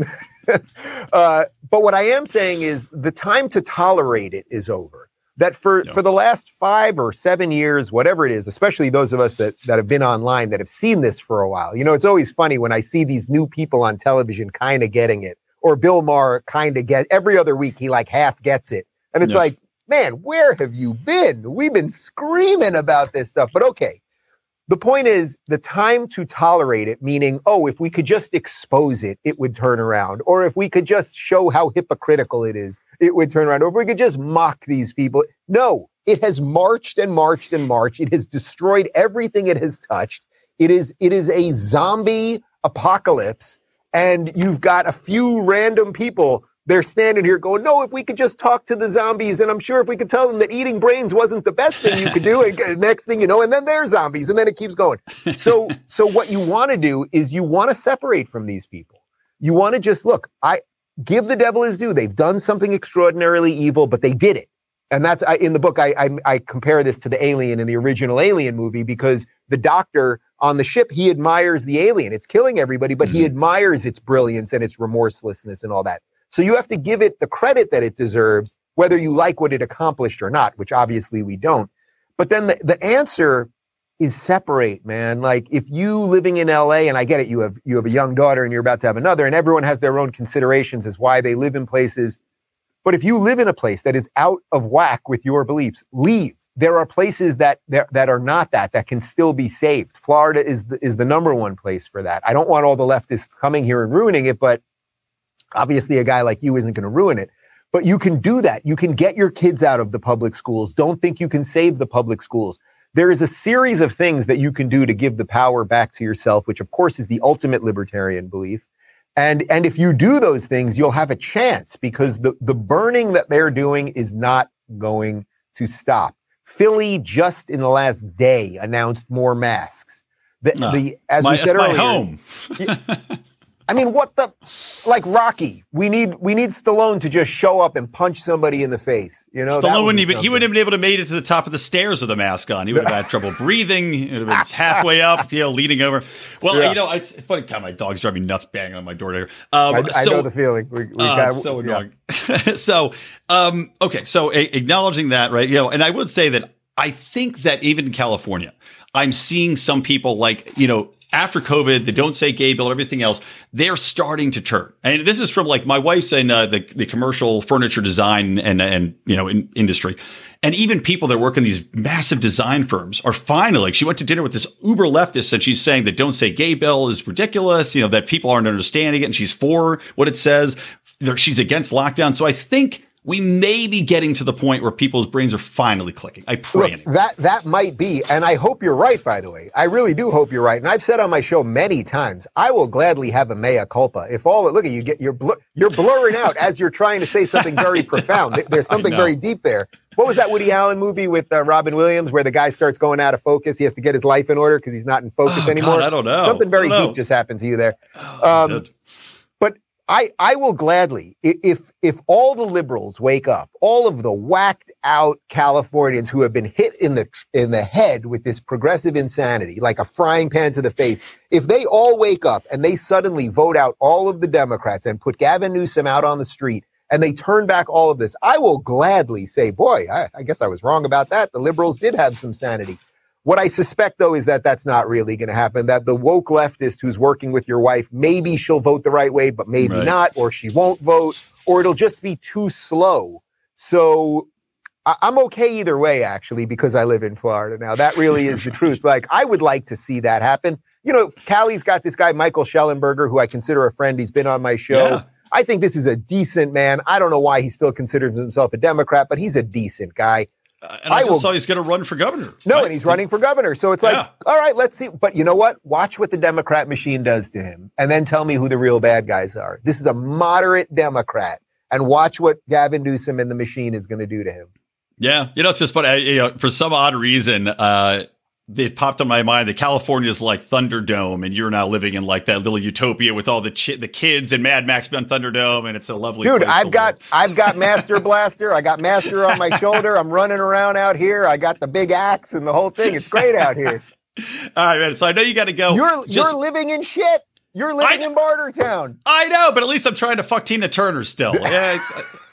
Speaker 2: uh, but what I am saying is the time to tolerate it is over. That for no. for the last five or seven years, whatever it is, especially those of us that that have been online that have seen this for a while. You know, it's always funny when I see these new people on television kind of getting it or Bill Maher kind of get every other week he like half gets it. And it's like, man, where have you been? We've been screaming about this stuff. But okay. The point is the time to tolerate it, meaning, oh, if we could just expose it, it would turn around. Or if we could just show how hypocritical it is, it would turn around. Or if we could just mock these people. No, it has marched and marched and marched. It has destroyed everything it has touched. It is, it is a zombie apocalypse and you've got a few random people they're standing here going, no, if we could just talk to the zombies, and I'm sure if we could tell them that eating brains wasn't the best thing you could do, and next thing you know, and then they're zombies, and then it keeps going. So, so what you want to do is you want to separate from these people. You want to just look. I give the devil his due. They've done something extraordinarily evil, but they did it. And that's I, in the book. I, I I compare this to the alien in the original Alien movie because the doctor on the ship, he admires the alien. It's killing everybody, but mm-hmm. he admires its brilliance and its remorselessness and all that. So you have to give it the credit that it deserves, whether you like what it accomplished or not, which obviously we don't. But then the, the answer is separate, man. Like if you living in LA, and I get it, you have you have a young daughter and you're about to have another, and everyone has their own considerations as why they live in places. But if you live in a place that is out of whack with your beliefs, leave there are places that, that are not that that can still be saved. Florida is the, is the number one place for that. I don't want all the leftists coming here and ruining it, but obviously a guy like you isn't going to ruin it. But you can do that. You can get your kids out of the public schools. Don't think you can save the public schools. There is a series of things that you can do to give the power back to yourself, which of course is the ultimate libertarian belief. And, and if you do those things, you'll have a chance because the, the burning that they're doing is not going to stop. Philly just in the last day announced more masks. The, no, the as my, we said earlier,
Speaker 1: home.
Speaker 2: I mean, what the like Rocky? We need we need Stallone to just show up and punch somebody in the face. You know,
Speaker 1: Stallone wouldn't even he wouldn't have been able to made it to the top of the stairs with a mask on. He would have had trouble breathing. He would have been halfway up, you know, leaning over. Well, yeah. you know, it's, it's funny. God, my dog's driving nuts, banging on my door there.
Speaker 2: Um, I, I know the feeling. We, we
Speaker 1: uh, got, so annoying. Yeah. so, um, okay, so a- acknowledging that, right? You know, and I would say that I think that even in California, I'm seeing some people like, you know, after COVID, the don't say gay bill, everything else, they're starting to turn. And this is from like my wife's in uh, the, the commercial furniture design and, and, you know, in, industry. And even people that work in these massive design firms are finally, like she went to dinner with this uber leftist and she's saying that don't say gay bill is ridiculous, you know, that people aren't understanding it and she's for what it says. She's against lockdown. So I think we may be getting to the point where people's brains are finally clicking. I pray
Speaker 2: Look, that that might be, and I hope you're right. By the way, I really do hope you're right. And I've said on my show many times, I will gladly have a mea culpa if all. Look at you, get you're blur, you're blurring out as you're trying to say something very profound. There's something very deep there. What was that Woody Allen movie with uh, Robin Williams where the guy starts going out of focus? He has to get his life in order because he's not in focus
Speaker 1: oh,
Speaker 2: anymore.
Speaker 1: God, I don't know.
Speaker 2: Something very deep just happened to you there. Oh, um, I, I will gladly, if if all the liberals wake up, all of the whacked out Californians who have been hit in the in the head with this progressive insanity, like a frying pan to the face, if they all wake up and they suddenly vote out all of the Democrats and put Gavin Newsom out on the street and they turn back all of this, I will gladly say, boy, I, I guess I was wrong about that. The liberals did have some sanity. What I suspect, though, is that that's not really going to happen. That the woke leftist who's working with your wife, maybe she'll vote the right way, but maybe right. not, or she won't vote, or it'll just be too slow. So I- I'm okay either way, actually, because I live in Florida now. That really is the truth. Like, I would like to see that happen. You know, Callie's got this guy, Michael Shellenberger, who I consider a friend. He's been on my show. Yeah. I think this is a decent man. I don't know why he still considers himself a Democrat, but he's a decent guy.
Speaker 1: Uh, and I, I just will, saw he's going to run for governor.
Speaker 2: No, right? and he's running for governor. So it's like, yeah. all right, let's see. But you know what? Watch what the Democrat machine does to him, and then tell me who the real bad guys are. This is a moderate Democrat, and watch what Gavin Newsom and the machine is going to do to him.
Speaker 1: Yeah, you know, it's just funny. You know, for some odd reason, uh, it popped in my mind that California is like Thunderdome, and you're now living in like that little utopia with all the ch- the kids and Mad Max on Thunderdome, and it's a lovely.
Speaker 2: Dude, I've got live. I've got Master Blaster. I got Master on my shoulder. I'm running around out here. I got the big axe and the whole thing. It's great out here.
Speaker 1: all right, man. So I know you got to go.
Speaker 2: You're Just, you're living in shit. You're living I, in Bartertown.
Speaker 1: I know, but at least I'm trying to fuck Tina Turner still. Yeah,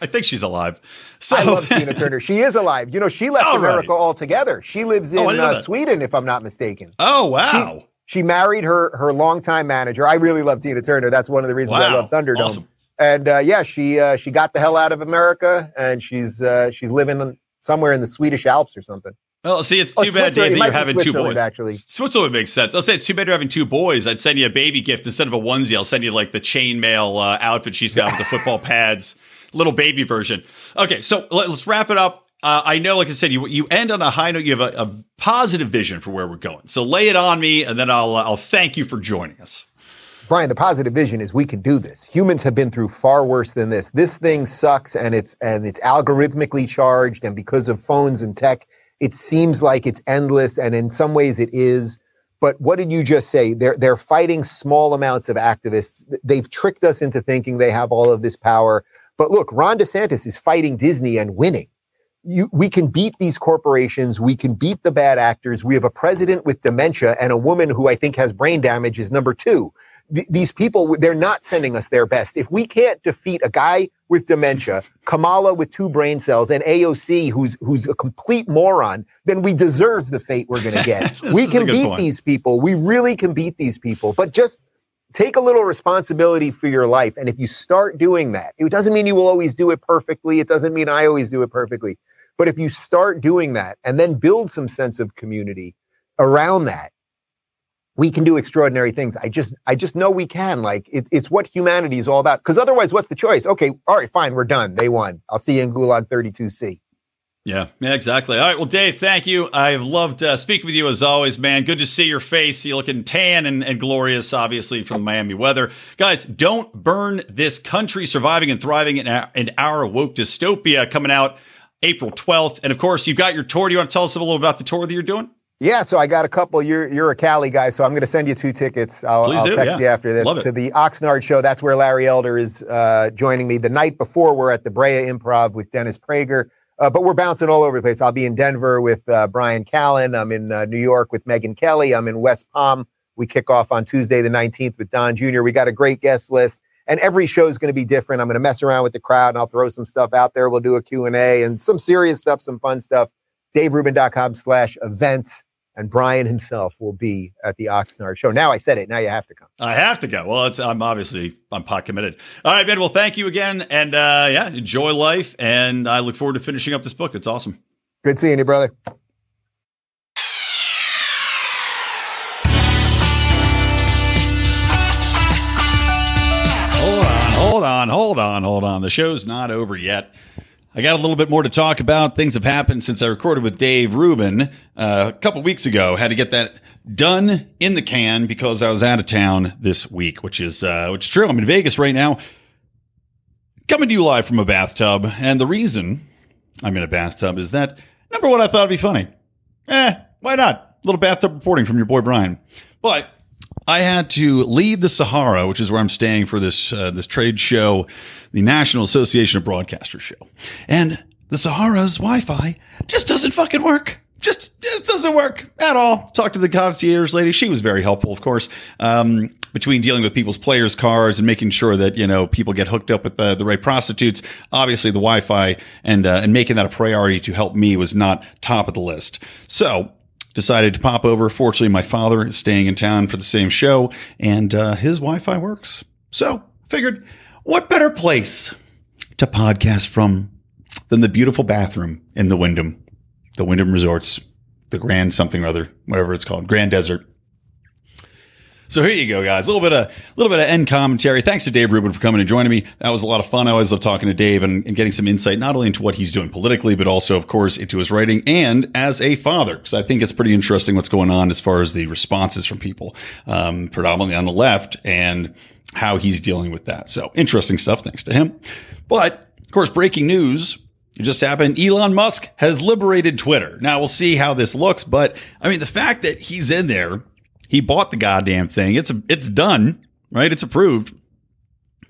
Speaker 1: I, think she's alive. So
Speaker 2: I love Tina Turner. She is alive. You know, she left America right. altogether. She lives oh, in oh, uh, Sweden, if I'm not mistaken.
Speaker 1: Oh wow.
Speaker 2: She, she, married her her longtime manager. I really love Tina Turner. That's one of the reasons wow. I love Thunderdome. Awesome. And uh, yeah, she uh, she got the hell out of America, and she's uh, she's living somewhere in the Swedish Alps or something.
Speaker 1: Well, see, it's oh, too oh, bad, Dave, that you're having two boys.
Speaker 2: Actually,
Speaker 1: Switzerland makes sense. I'll say it's too bad you're having two boys. I'd send you a baby gift instead of a onesie. I'll send you like the chainmail uh, outfit she's got with the football pads little baby version. Okay, so let, us wrap it up. Uh, I know, like I said, you you end on a high note. You have a, a, positive vision for where we're going. So lay it on me, and then I'll uh, I'll thank you for joining us.
Speaker 2: Brian, the positive vision is we can do this. Humans have been through far worse than this. This thing sucks, and it's and it's algorithmically charged, and because of phones and tech, it seems like it's endless, and in some ways it is. But what did you just say? They're they're fighting small amounts of activists. They've tricked us into thinking they have all of this power. But look, Ron DeSantis is fighting Disney and winning. You, we can beat these corporations. We can beat the bad actors. We have a president with dementia and a woman who I think has brain damage is number two. Th- these people, they're not sending us their best. If we can't defeat a guy with dementia, Kamala with two brain cells, and AOC who's who's a complete moron, then we deserve the fate we're going to get. we can beat point. these people. We really can beat these people. But just take a little responsibility for your life. And if you start doing that, it doesn't mean you will always do it perfectly. It doesn't mean I always do it perfectly. But if you start doing that and then build some sense of community around that, we can do extraordinary things. I just, I just know we can. Like it, it's what humanity is all about. Because otherwise, what's the choice? Okay, all right, fine, we're done. They won. I'll see you in Gulag 32C.
Speaker 1: Yeah, yeah, exactly. All right. Well, Dave, thank you. I've loved uh, speaking with you as always, man. Good to see your face. You're looking tan and, and glorious, obviously, from the Miami weather. Guys, don't burn this country, surviving and thriving in our, in our woke dystopia coming out April 12th. And of course, you've got your tour. Do you want to tell us a little about the tour that you're doing?
Speaker 2: Yeah, so I got a couple. You're you're a Cali guy, so I'm going to send you two tickets. I'll, I'll text yeah. you after this to the Oxnard show. That's where Larry Elder is uh, joining me. The night before, we're at the Brea Improv with Dennis Prager. Uh, but we're bouncing all over the place. I'll be in Denver with uh, Bryan Callen. I'm in uh, New York with Megyn Kelly. I'm in West Palm. We kick off on Tuesday, the 19th with Don Jr. We got a great guest list and every show is going to be different. I'm going to mess around with the crowd and I'll throw some stuff out there. We'll do a Q&A and some serious stuff, some fun stuff. DaveRubin.com slash events and Brian himself will be at the Oxnard show. Now I said it. Now you have to come.
Speaker 1: I have to go. Well, I'm obviously I'm pot committed. All right, man. Well, thank you again, and uh, yeah, enjoy life. And I look forward to finishing up this book. It's awesome.
Speaker 2: Good seeing you, brother.
Speaker 1: Hold on, hold on, hold on, hold on. The show's not over yet. I got a little bit more to talk about. Things have happened since I recorded with Dave Rubin uh, a couple weeks ago. Had to get that done in the can because I was out of town this week, which is uh, which is true. I'm in Vegas right now, coming to you live from a bathtub. And the reason I'm in a bathtub is that number one, I thought it'd be funny. Eh, why not? A little bathtub reporting from your boy Brian. But I had to leave the Sahara, which is where I'm staying for this uh, this trade show, the National Association of Broadcasters show, and the Sahara's Wi-Fi just doesn't fucking work. Just it doesn't work at all. Talked to the concierge lady; she was very helpful, of course. Um, between dealing with people's players' cards and making sure that you know people get hooked up with the, the right prostitutes, obviously the Wi-Fi and uh, and making that a priority to help me was not top of the list. So decided to pop over. Fortunately, my father is staying in town for the same show, and uh, his Wi-Fi works. So figured, what better place to podcast from than the beautiful bathroom in the Wyndham, the Wyndham Resorts, the Grand something or other, whatever it's called, Grand Desert. So here you go, guys. A little bit of a little bit of end commentary. Thanks to Dave Rubin for coming and joining me. That was a lot of fun. I always love talking to Dave and, and getting some insight, not only into what he's doing politically, but also, of course, into his writing and as a father. Because I think it's pretty interesting what's going on as far as the responses from people, um, predominantly on the left, and how he's dealing with that. So interesting stuff. Thanks to him. But of course, breaking news. It just happened. Elon Musk has liberated Twitter. Now we'll see how this looks, but I mean, the fact that he's in there he bought the goddamn thing. It's it's done, right? It's approved.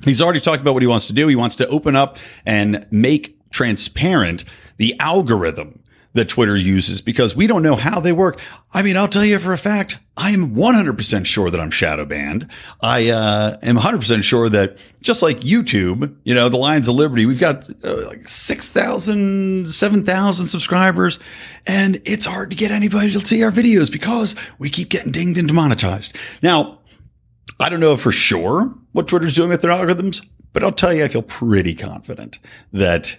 Speaker 1: He's already talked about what he wants to do. He wants to open up and make transparent the algorithm that Twitter uses because we don't know how they work. I mean, I'll tell you for a fact, I am 100% sure that I'm shadow banned. I uh, am 100% sure that just like YouTube, you know, the Lions of Liberty, we've got uh, like 6,000, 7,000 subscribers, and it's hard to get anybody to see our videos because we keep getting dinged and demonetized. Now, I don't know for sure what Twitter's doing with their algorithms, but I'll tell you, I feel pretty confident that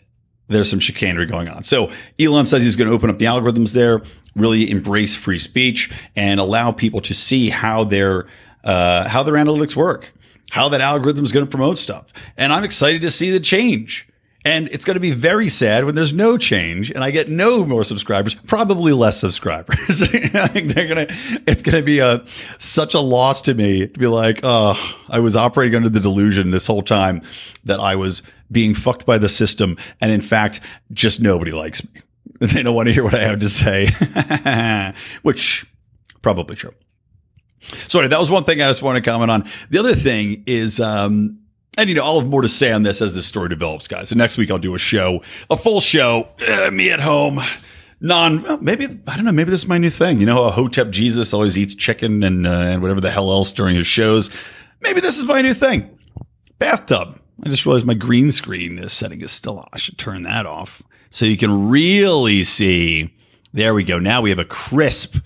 Speaker 1: there's some chicanery going on. So Elon says he's going to open up the algorithms there, really embrace free speech, and allow people to see how their uh, how their analytics work, how that algorithm is going to promote stuff. And I'm excited to see the change. And it's going to be very sad when there's no change and I get no more subscribers, probably less subscribers. They're going to, it's going to be a, such a loss to me to be like, oh, I was operating under the delusion this whole time that I was being fucked by the system. And in fact, just nobody likes me. They don't want to hear what I have to say, which probably true. Sorry, that was one thing I just want to comment on. The other thing is, um, and you know, I'll have more to say on this as this story develops, guys. And next week I'll do a show, a full show, uh, me at home, non. Well, maybe I don't know. Maybe this is my new thing. You know, a Hotep Jesus always eats chicken and uh, and whatever the hell else during his shows. Maybe this is my new thing. Bathtub. I just realized my green screen is setting is still on. I should turn that off so you can really see. There we go. Now we have a crisp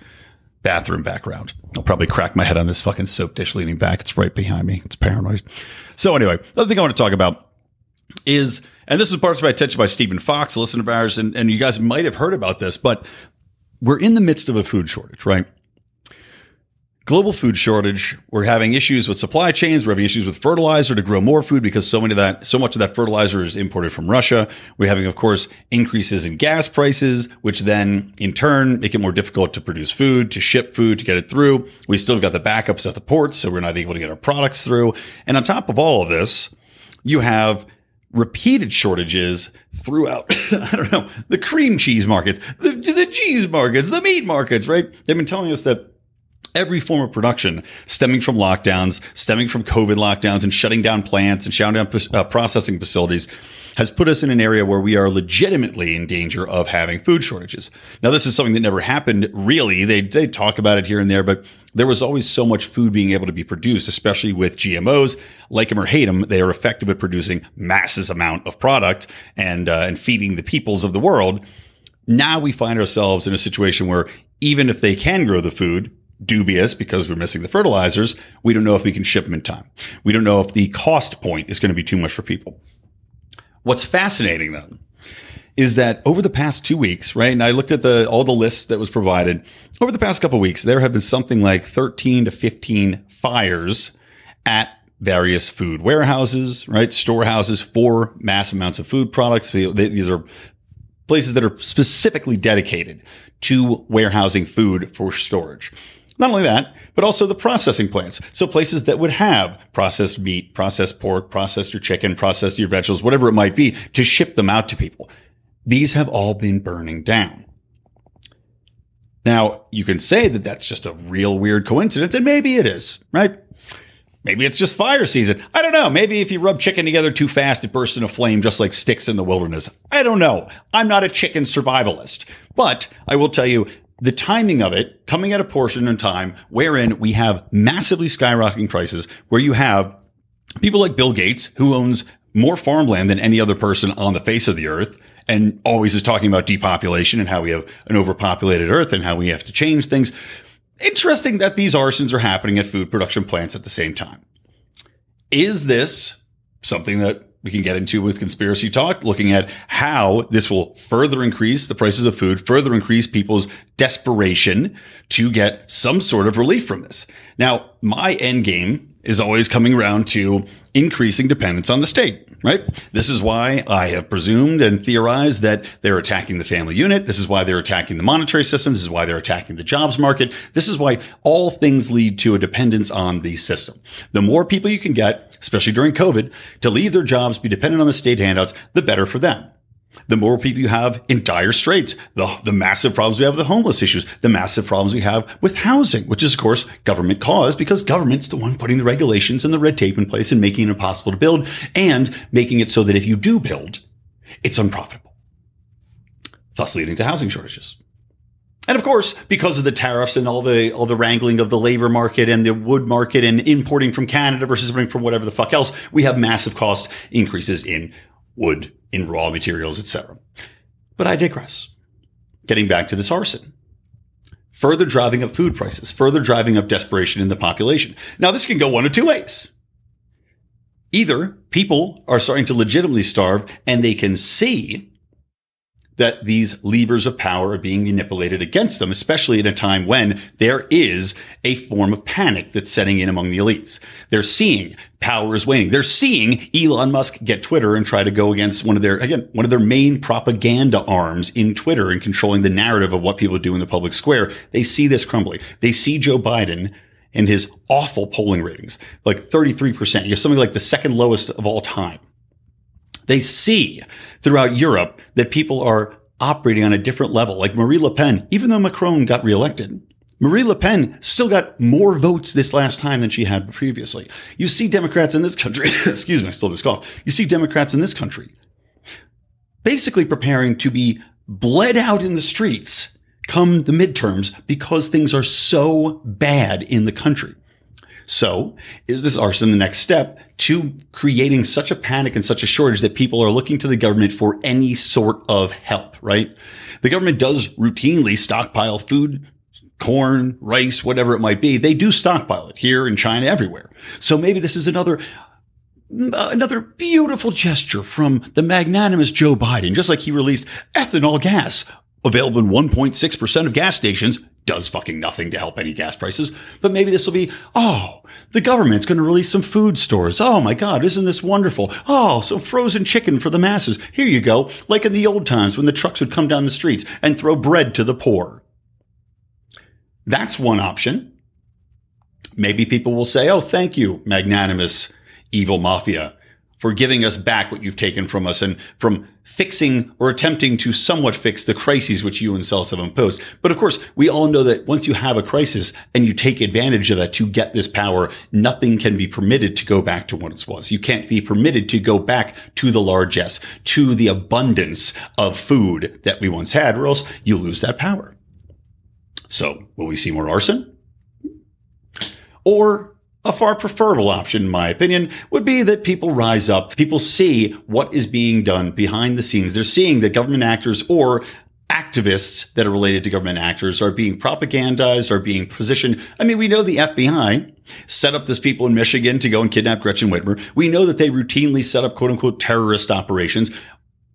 Speaker 1: bathroom background. I'll probably crack my head on this fucking soap dish leaning back. It's right behind me. It's paranoid. So anyway, the other thing I want to talk about is, and this was brought to my attention by Stephen Fox, a listener of ours, and, and you guys might have heard about this, but we're in the midst of a food shortage, right? Global food shortage. We're having issues with supply chains. We're having issues with fertilizer to grow more food because so many of that, so much of that fertilizer is imported from Russia. We're having, of course, increases in gas prices, which then in turn make it more difficult to produce food, to ship food, to get it through. We still got the backups at the ports, so we're not able to get our products through. And on top of all of this, you have repeated shortages throughout, I don't know, the cream cheese markets, the, the cheese markets, the meat markets, right? They've been telling us that every form of production stemming from lockdowns, stemming from COVID lockdowns and shutting down plants and shutting down uh, processing facilities has put us in an area where we are legitimately in danger of having food shortages. Now, this is something that never happened really. They, they talk about it here and there, but there was always so much food being able to be produced, especially with GMOs. Like them or hate them, they are effective at producing masses amount of product and, uh, and feeding the peoples of the world. Now we find ourselves in a situation where even if they can grow the food, dubious because we're missing the fertilizers. We don't know if we can ship them in time. We don't know if the cost point is going to be too much for people. What's fascinating though is that over the past two weeks, right? And I looked at the all the lists that was provided over the past couple weeks. There have been something like 13 to 15 fires at various food warehouses, right? Storehouses for mass amounts of food products. These are places that are specifically dedicated to warehousing food for storage. Not only that, but also the processing plants. So places that would have processed meat, processed pork, processed your chicken, processed your vegetables, whatever it might be to ship them out to people. These have all been burning down. Now, you can say that that's just a real weird coincidence, and maybe it is, right? Maybe it's just fire season. I don't know. Maybe if you rub chicken together too fast, it bursts into flame just like sticks in the wilderness. I don't know. I'm not a chicken survivalist, but I will tell you the timing of it coming at a portion in time wherein we have massively skyrocketing prices, where you have people like Bill Gates, who owns more farmland than any other person on the face of the earth and always is talking about depopulation and how we have an overpopulated earth and how we have to change things. Interesting that these arsons are happening at food production plants at the same time. Is this something that we can get into with conspiracy talk, looking at how this will further increase the prices of food, further increase people's desperation to get some sort of relief from this. Now, my end game is always coming around to increasing dependence on the state, right? This is why I have presumed and theorized that they're attacking the family unit. This is why they're attacking the monetary system. This is why they're attacking the jobs market. This is why all things lead to a dependence on the system. The more people you can get, especially during COVID, to leave their jobs, be dependent on the state handouts, the better for them the more people you have in dire straits, the, the massive problems we have with the homeless issues, the massive problems we have with housing, which is, of course, government caused because government's the one putting the regulations and the red tape in place and making it impossible to build and making it so that if you do build, it's unprofitable, thus leading to housing shortages. And of course, because of the tariffs and all the all the wrangling of the labor market and the wood market and importing from Canada versus importing from whatever the fuck else, we have massive cost increases in wood, in raw materials, etc. But I digress. Getting back to this arson. Further driving up food prices, further driving up desperation in the population. Now, this can go one of two ways. Either people are starting to legitimately starve and they can see that these levers of power are being manipulated against them, especially at a time when there is a form of panic that's setting in among the elites. They're seeing power is waning. They're seeing Elon Musk get Twitter and try to go against one of their, again, one of their main propaganda arms in Twitter and controlling the narrative of what people do in the public square. They see this crumbling. They see Joe Biden and his awful polling ratings, like 33%. You have something like the second lowest of all time. They see throughout Europe that people are operating on a different level. Like Marie Le Pen, even though Macron got reelected, Marie Le Pen still got more votes this last time than she had previously. You see Democrats in this country, excuse me, I still just cough. You see Democrats in this country basically preparing to be bled out in the streets come the midterms because things are so bad in the country. So is this arson the next step to creating such a panic and such a shortage that people are looking to the government for any sort of help, right? The government does routinely stockpile food, corn, rice, whatever it might be. They do stockpile it here in China, everywhere. So maybe this is another uh, another beautiful gesture from the magnanimous Joe Biden, just like he released ethanol gas available in 1.6% of gas stations does fucking nothing to help any gas prices. But maybe this will be, oh, the government's going to release some food stores. Oh my God, isn't this wonderful? Oh, some frozen chicken for the masses. Here you go. Like in the old times when the trucks would come down the streets and throw bread to the poor. That's one option. Maybe people will say, oh, thank you, magnanimous evil mafia for giving us back what you've taken from us and from fixing or attempting to somewhat fix the crises which you and Cells have imposed. But of course, we all know that once you have a crisis and you take advantage of that to get this power, nothing can be permitted to go back to what it was. You can't be permitted to go back to the largesse, to the abundance of food that we once had, or else you lose that power. So will we see more arson? Or a far preferable option, in my opinion, would be that people rise up. People see what is being done behind the scenes. They're seeing that government actors or activists that are related to government actors are being propagandized, are being positioned. I mean, we know the FBI set up this people in Michigan to go and kidnap Gretchen Whitmer. We know that they routinely set up quote unquote terrorist operations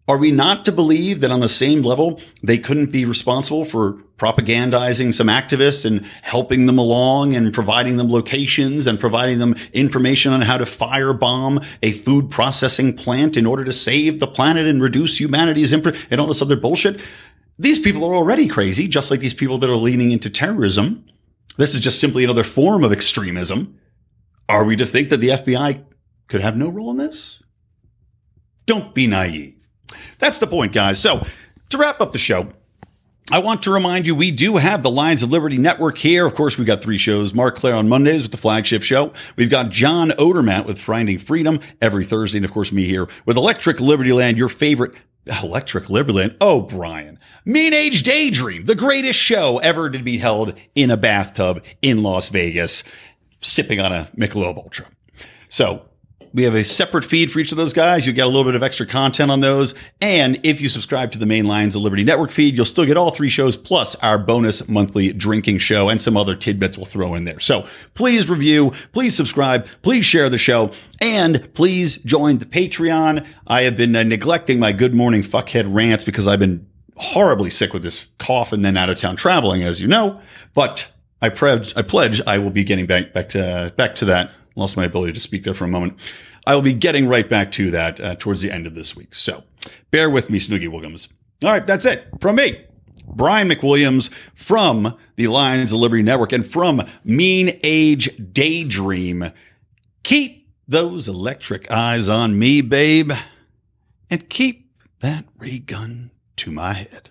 Speaker 1: Are we not to believe that on the same level, they couldn't be responsible for propagandizing some activists and helping them along and providing them locations and providing them information on how to firebomb a food processing plant in order to save the planet and reduce humanity's imprint and all this other bullshit? These people are already crazy, just like these people that are leaning into terrorism. This is just simply another form of extremism. Are we to think that the FBI could have no role in this? Don't be naive. That's the point, guys. So, to wrap up the show, I want to remind you we do have the Lions of Liberty Network here. Of course, we've got three shows. Marc Clair on Mondays with the flagship show. We've got John Odermatt with Finding Freedom every Thursday. And of course, me here with Electric Liberty Land, your favorite Electric Liberty Land. Oh, Brian. Mean Age Daydream, the greatest show ever to be held in a bathtub in Las Vegas, sipping on a Michelob Ultra. So we have a separate feed for each of those guys. You get a little bit of extra content on those. And if you subscribe to the main Lions of Liberty Network feed, you'll still get all three shows plus our bonus monthly drinking show and some other tidbits we'll throw in there. So please review, please subscribe, please share the show, and please join the Patreon. I have been uh, neglecting my good morning fuckhead rants because I've been horribly sick with this cough and then out of town traveling, as you know. But I pledge, I pledge I will be getting back, back to, back to that lost my ability to speak there for a moment. I will be getting right back to that uh, towards the end of this week. So bear with me, Snoogie Williams. All right, that's it from me. Brian McWilliams from the Lions of Liberty Network and from Mean Age Daydream. Keep those electric eyes on me, babe, and keep that ray gun to my head.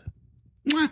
Speaker 1: Mwah.